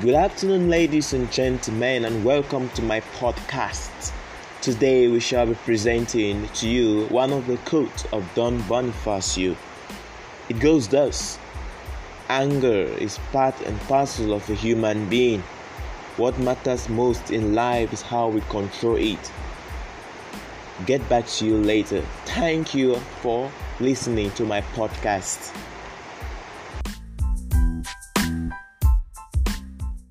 Good afternoon, ladies and gentlemen, and welcome to my podcast. Today, we shall be presenting to you one of the quotes of Don Bonifacio. It goes thus Anger is part and parcel of a human being. What matters most in life is how we control it. Get back to you later. Thank you for listening to my podcast.